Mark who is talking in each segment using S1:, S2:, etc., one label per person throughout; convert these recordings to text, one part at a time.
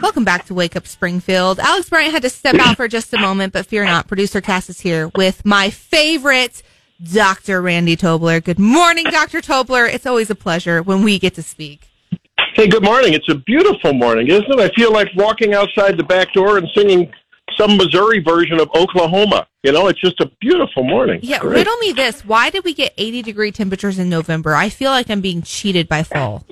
S1: Welcome back to Wake Up Springfield. Alex Bryant had to step out for just a moment, but fear not, producer Cass is here with my favorite Dr. Randy Tobler. Good morning, Dr. Tobler. It's always a pleasure when we get to speak.
S2: Hey, good morning. It's a beautiful morning, isn't it? I feel like walking outside the back door and singing some Missouri version of Oklahoma. You know, it's just a beautiful morning.
S1: Yeah,
S2: Great.
S1: riddle me this. Why did we get 80 degree temperatures in November? I feel like I'm being cheated by fall.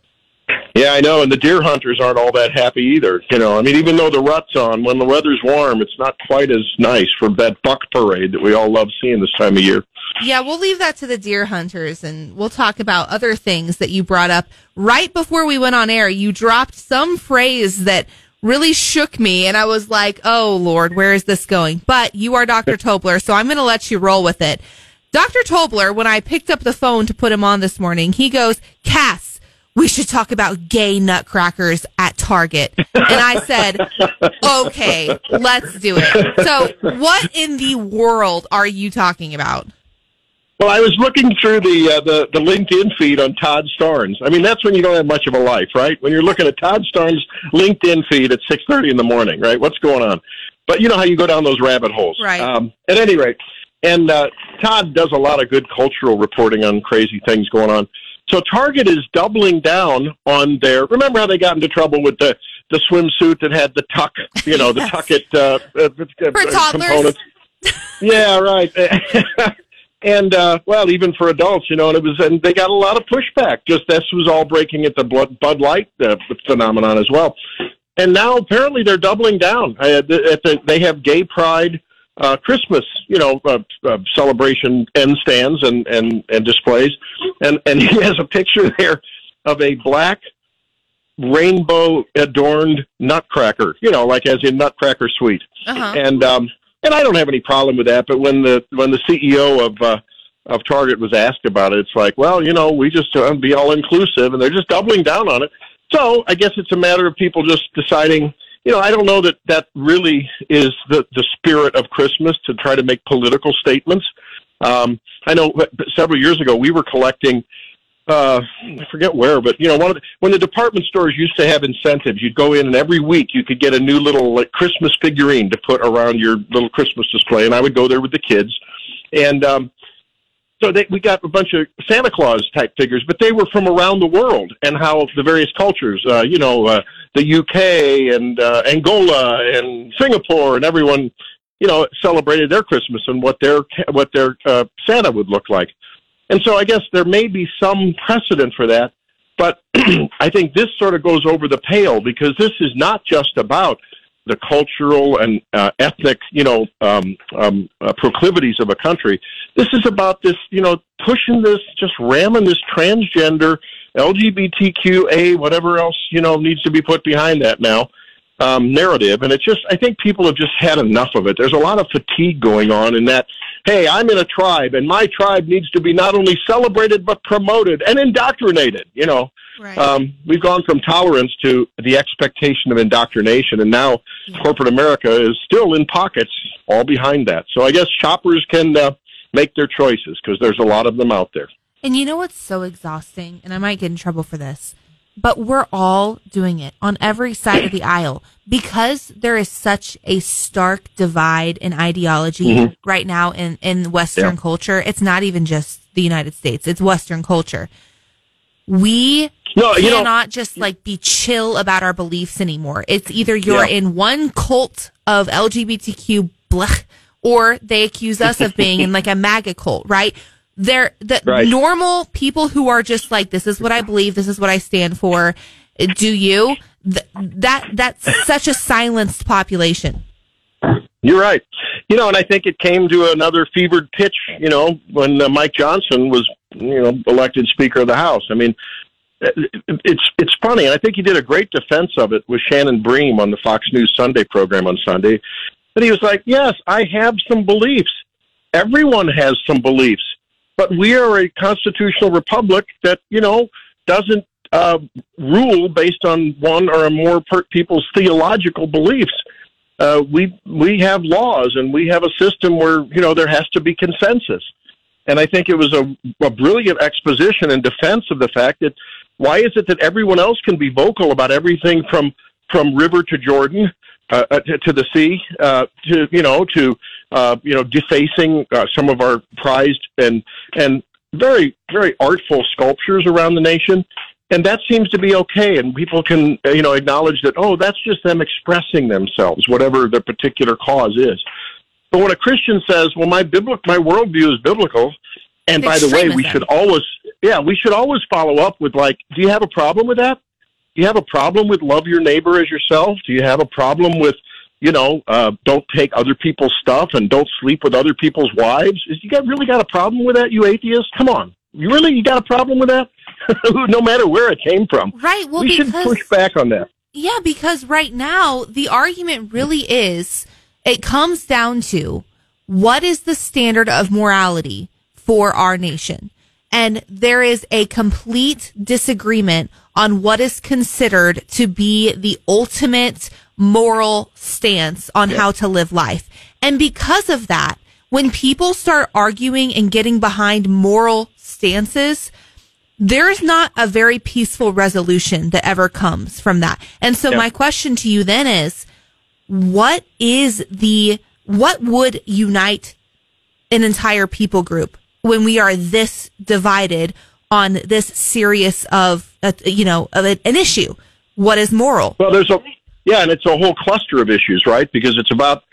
S2: Yeah, I know, and the deer hunters aren't all that happy either. You know, I mean, even though the rut's on, when the weather's warm, it's not quite as nice for that buck parade that we all love seeing this time of year.
S1: Yeah, we'll leave that to the deer hunters and we'll talk about other things that you brought up right before we went on air. You dropped some phrase that really shook me and I was like, "Oh lord, where is this going?" But you are Dr. Tobler, so I'm going to let you roll with it. Dr. Tobler, when I picked up the phone to put him on this morning, he goes, "Cass, we should talk about gay nutcrackers at Target." And I said, "Okay, let's do it." So, what in the world are you talking about?
S2: Well, I was looking through the uh, the the LinkedIn feed on Todd Starnes. I mean, that's when you don't have much of a life, right? When you're looking at Todd Starnes' LinkedIn feed at six thirty in the morning, right? What's going on? But you know how you go down those rabbit holes,
S1: Right.
S2: Um, at any rate, and uh, Todd does a lot of good cultural reporting on crazy things going on. So Target is doubling down on their. Remember how they got into trouble with the the swimsuit that had the tuck, you know, the
S1: Yes.
S2: tuck it uh, uh,
S1: For toddlers.
S2: components. yeah, right. and uh, well, even for adults, you know, and it was, and they got a lot of pushback. Just this was all breaking at the Bud, Light uh, phenomenon as well. And now apparently they're doubling down. Uh, at the, they have Gay Pride uh, Christmas, you know, uh, uh, celebration end stands and and and displays, and and he has a picture there of a black rainbow adorned nutcracker, you know, like as in Nutcracker Suite
S1: Uh-huh.
S2: and um and I don't have any problem with that. But when the when the CEO of uh, of Target was asked about it, it's like, well, you know, we just uh, be all inclusive, and they're just doubling down on it. So I guess it's a matter of people just deciding. You know, I don't know that that really is the the spirit of Christmas to try to make political statements. Um, I know several years ago we were collecting uh, I forget where, but you know, one of the, when the department stores used to have incentives, you'd go in and every week you could get a new little like Christmas figurine to put around your little Christmas display, and I would go there with the kids, and um, so they, we got a bunch of Santa Claus type figures, but they were from around the world and how the various cultures, uh, you know, uh, the UK and uh, Angola and Singapore and everyone, you know, celebrated their Christmas and what their what their uh, Santa would look like. And so I guess there may be some precedent for that, but I think this sort of goes over the pale because this is not just about the cultural and uh, ethnic, you know, um, um, uh, proclivities of a country. This is about this, you know, pushing this, just ramming this transgender, LGBTQA, whatever else, you know, needs to be put behind that now um, narrative. And it's just, I think people have just had enough of it. There's a lot of fatigue going on in that, hey, I'm in a tribe and my tribe needs to be not only celebrated, but promoted and indoctrinated, you know.
S1: Right.
S2: Um, we've gone from tolerance to the expectation of indoctrination, and now corporate America is still in pockets all behind that. So I guess shoppers can uh, make their choices because there's a lot of them out there.
S1: And you know what's so exhausting? And I might get in trouble for this, but we're all doing it on every side of the aisle because there is such a stark divide in ideology mm-hmm. right now in, in Western
S2: Yeah.
S1: culture. It's not even just the United States, it's Western culture. We
S2: No, you know-
S1: cannot just like be chill about our beliefs anymore. It's either you're
S2: Yeah.
S1: in one cult of LGBTQ blech, or they accuse us of being in like a MAGA cult, right? They're the
S2: Right.
S1: normal people who are just like, this is what I believe, this is what I stand for. Do you? Th- that that's such a silenced population.
S2: You're right. You know, and I think it came to another fevered pitch, you know, when uh, Mike Johnson was, you know, elected Speaker of the House. I mean, it's it's funny, and I think he did a great defense of it with Shannon Bream on the Fox News Sunday program on Sunday. But he was like, "Yes, I have some beliefs. Everyone has some beliefs, but we are a constitutional republic that you know doesn't uh, rule based on one or more per- people's theological beliefs." uh, we we have laws and we have a system where you know there has to be consensus. And I think it was a, a brilliant exposition and defense of the fact that why is it that everyone else can be vocal about everything from from river to Jordan, uh, uh, to, to the sea, uh, to you know, to uh, you know, defacing uh, some of our prized and and very very artful sculptures around the nation, and that seems to be okay, and people can uh, you know acknowledge that oh, that's just them expressing themselves, whatever their particular cause is. But when a Christian says, "Well, my biblical my worldview is biblical," and by the way, we should always yeah, we should always follow up with like, "Do you have a problem with that?" Do you have a problem with love your neighbor as yourself? Do you have a problem with, you know, uh, don't take other people's stuff and don't sleep with other people's wives? Is you got really got a problem with that, you atheist? Come on, you really you got a problem with that? no matter where it came from,
S1: right? Well,
S2: we
S1: because,
S2: should push back on that.
S1: Yeah, because right now the argument really is it comes down to what is the standard of morality for our nation. And there is a complete disagreement on what is considered to be the ultimate moral stance on yeah. how to live life. And because of that, when people start arguing and getting behind moral stances, there's not a very peaceful resolution that ever comes from that. And so yeah. my question to you then is, what is the, what would unite an entire people group when we are this divided on this serious of a, you know of an issue what is moral
S2: well there's a yeah and it's a whole cluster of issues right? Because it's about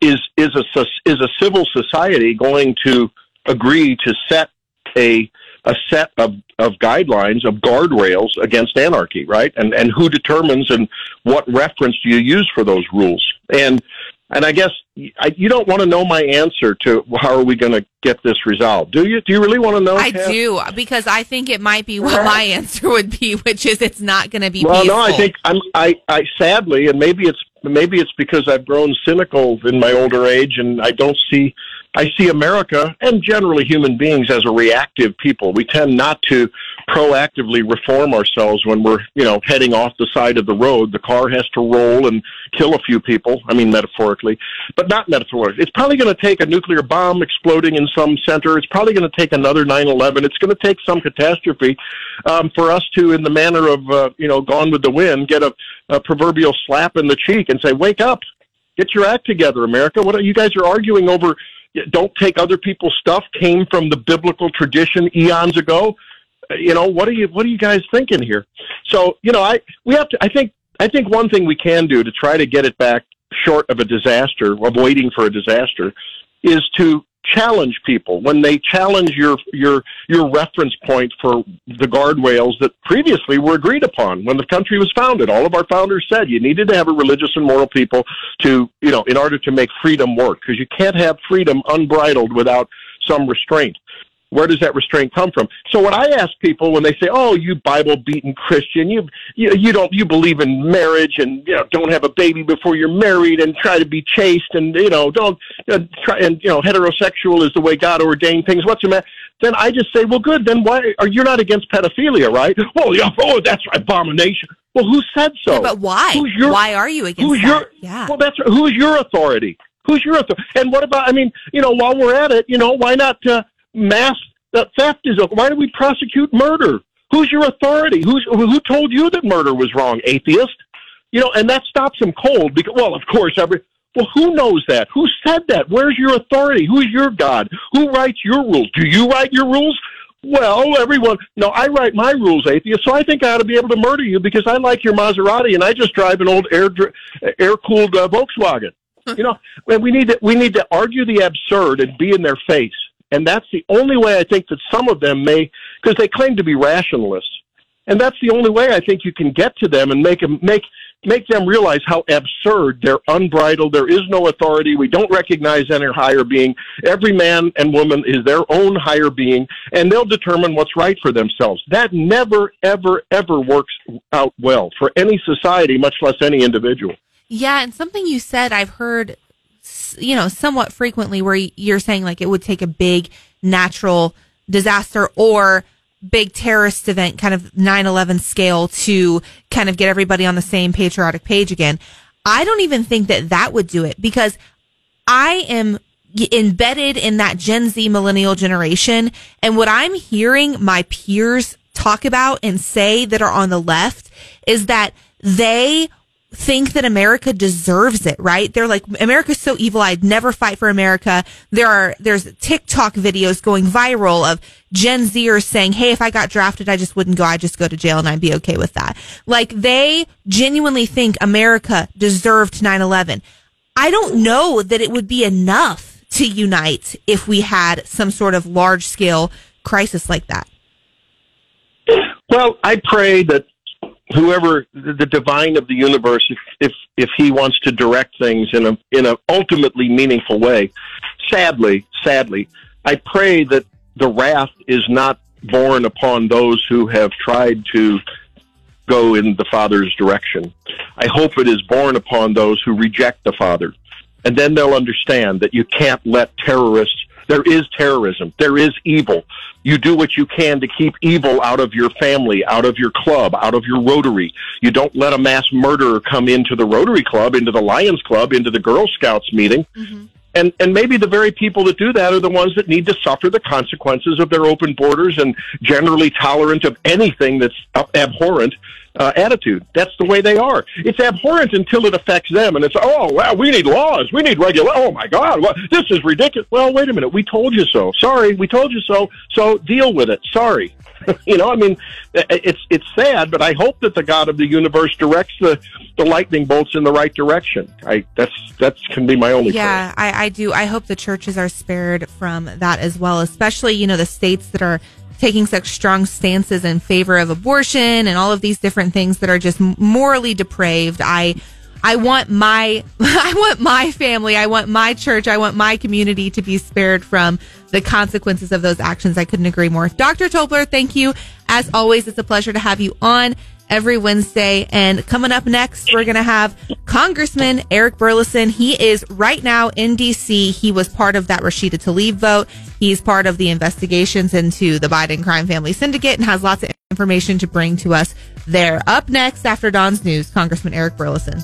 S2: is is a is a civil society going to agree to set a a set of, of guidelines of guardrails against anarchy right? And and who determines and what reference do you use for those rules? And and I guess I, you don't want to know my answer to how are we going to get this resolved, do you? Do you really want to know?
S1: I do uh, because I think it might be what my answer would be, which is it's not going to be.
S2: Well,
S1: peaceful.
S2: no, I think I'm. I, I sadly, and maybe it's maybe it's because I've grown cynical in my older age, and I don't see I see America and generally human beings as a reactive people. We tend not to proactively reform ourselves when we're, you know, heading off the side of the road. The car has to roll and kill a few people. I mean, metaphorically, but not metaphorically. It's probably going to take a nuclear bomb exploding in some center. It's probably going to take another 9/11. It's going to take some catastrophe um, for us to, in the manner of, uh, you know, Gone with the Wind, get a, a proverbial slap in the cheek and say, "Wake up." Get your act together, America. What are, you guys are arguing over don't take other people's stuff came from the biblical tradition eons ago. Uh, you know, what are you what are you guys thinking here? So, you know, I we have to I think I think one thing we can do to try to get it back short of a disaster, of waiting for a disaster, is to challenge people when they challenge your your your reference point for the guardrails that previously were agreed upon when the country was founded. All of our founders said you needed to have a religious and moral people to you know in order to make freedom work because you can't have freedom unbridled without some restraint where does that restraint come from? So when I ask people when they say, "Oh, you Bible-beaten Christian, you you, you don't you believe in marriage and you know don't have a baby before you're married and try to be chaste and you know don't you know, try and you know heterosexual is the way God ordained things. What's the matter?" Then I just say, "Well, good. Then why are you're not against pedophilia, right?" Well, yeah, oh, that's abomination. Well, who said so?
S1: Yeah, but why? Who's your, why are you against
S2: who's
S1: that?
S2: Your,
S1: yeah.
S2: Well, that's who's your authority. Who's your authority? And what about? I mean, you know, while we're at it, you know, why not? Uh, mass theft is a, why do we prosecute murder? Who's your authority? Who's, who told you that murder was wrong? Atheist? You know, and that stops them cold because, well, of course, every, well, who knows that? Who said that? Where's your authority? Who's your God? Who writes your rules? Do you write your rules? Well, everyone, no, I write my rules, atheist, so I think I ought to be able to murder you because I like your Maserati and I just drive an old air, air cooled uh, Volkswagen. you know, and we need to, we need to argue the absurd and be in their face. And that's the only way I think that some of them may, because they claim to be rationalists. And that's the only way I think you can get to them and make them, make, make them realize how absurd they're unbridled. There is no authority. We don't recognize any higher being. Every man and woman is their own higher being, and they'll determine what's right for themselves. That never, ever, ever works out well for any society, much less any individual.
S1: Yeah, and something you said I've heard you know, somewhat frequently where you're saying like it would take a big natural disaster or big terrorist event, kind of 9-11 scale to kind of get everybody on the same patriotic page again. I don't even think that that would do it because I am embedded in that Gen Z millennial generation. And what I'm hearing my peers talk about and say that are on the left is that they think that America deserves it, right? They're like, America's so evil. I'd never fight for America. There are, there's TikTok videos going viral of Gen Zers saying, Hey, if I got drafted, I just wouldn't go. I'd just go to jail and I'd be okay with that. Like they genuinely think America deserved 9-11. I don't know that it would be enough to unite if we had some sort of large scale crisis like that.
S2: Well, I pray that whoever the divine of the universe, if if, if he wants to direct things in a in a ultimately meaningful way, sadly, sadly, I pray that the wrath is not borne upon those who have tried to go in the Father's direction. I hope it is borne upon those who reject the Father. And then they'll understand that you can't let terrorists there is terrorism. There is evil. You do what you can to keep evil out of your family, out of your club, out of your Rotary. You don't let a mass murderer come into the Rotary Club, into the Lions Club, into the Girl Scouts meeting. Mm-hmm. And, and maybe the very people that do that are the ones that need to suffer the consequences of their open borders and generally tolerant of anything that's abhorrent uh, attitude. That's the way they are. It's abhorrent until it affects them, and it's oh well, we need laws, we need regulation. Oh my God, well, this is ridiculous. Well, wait a minute, we told you so. Sorry, we told you so. So deal with it. Sorry. you know, I mean, it's it's sad, but I hope that the God of the universe directs the the lightning bolts in the right direction. I that's that's can be my only.
S1: Yeah, I, I do. I hope the churches are spared from that as well, especially you know the states that are taking such strong stances in favor of abortion and all of these different things that are just morally depraved. I I want my I want my family, I want my church, I want my community to be spared from the consequences of those actions. I couldn't agree more. Dr. Tobler, thank you. As always, it's a pleasure to have you on every Wednesday. And coming up next, we're going to have Congressman Eric Burlison. He is right now in DC. He was part of that Rashida Tlaib vote. He's part of the investigations into the Biden crime family syndicate and has lots of information to bring to us there. Up next after Dawn's news, Congressman Eric Burlison.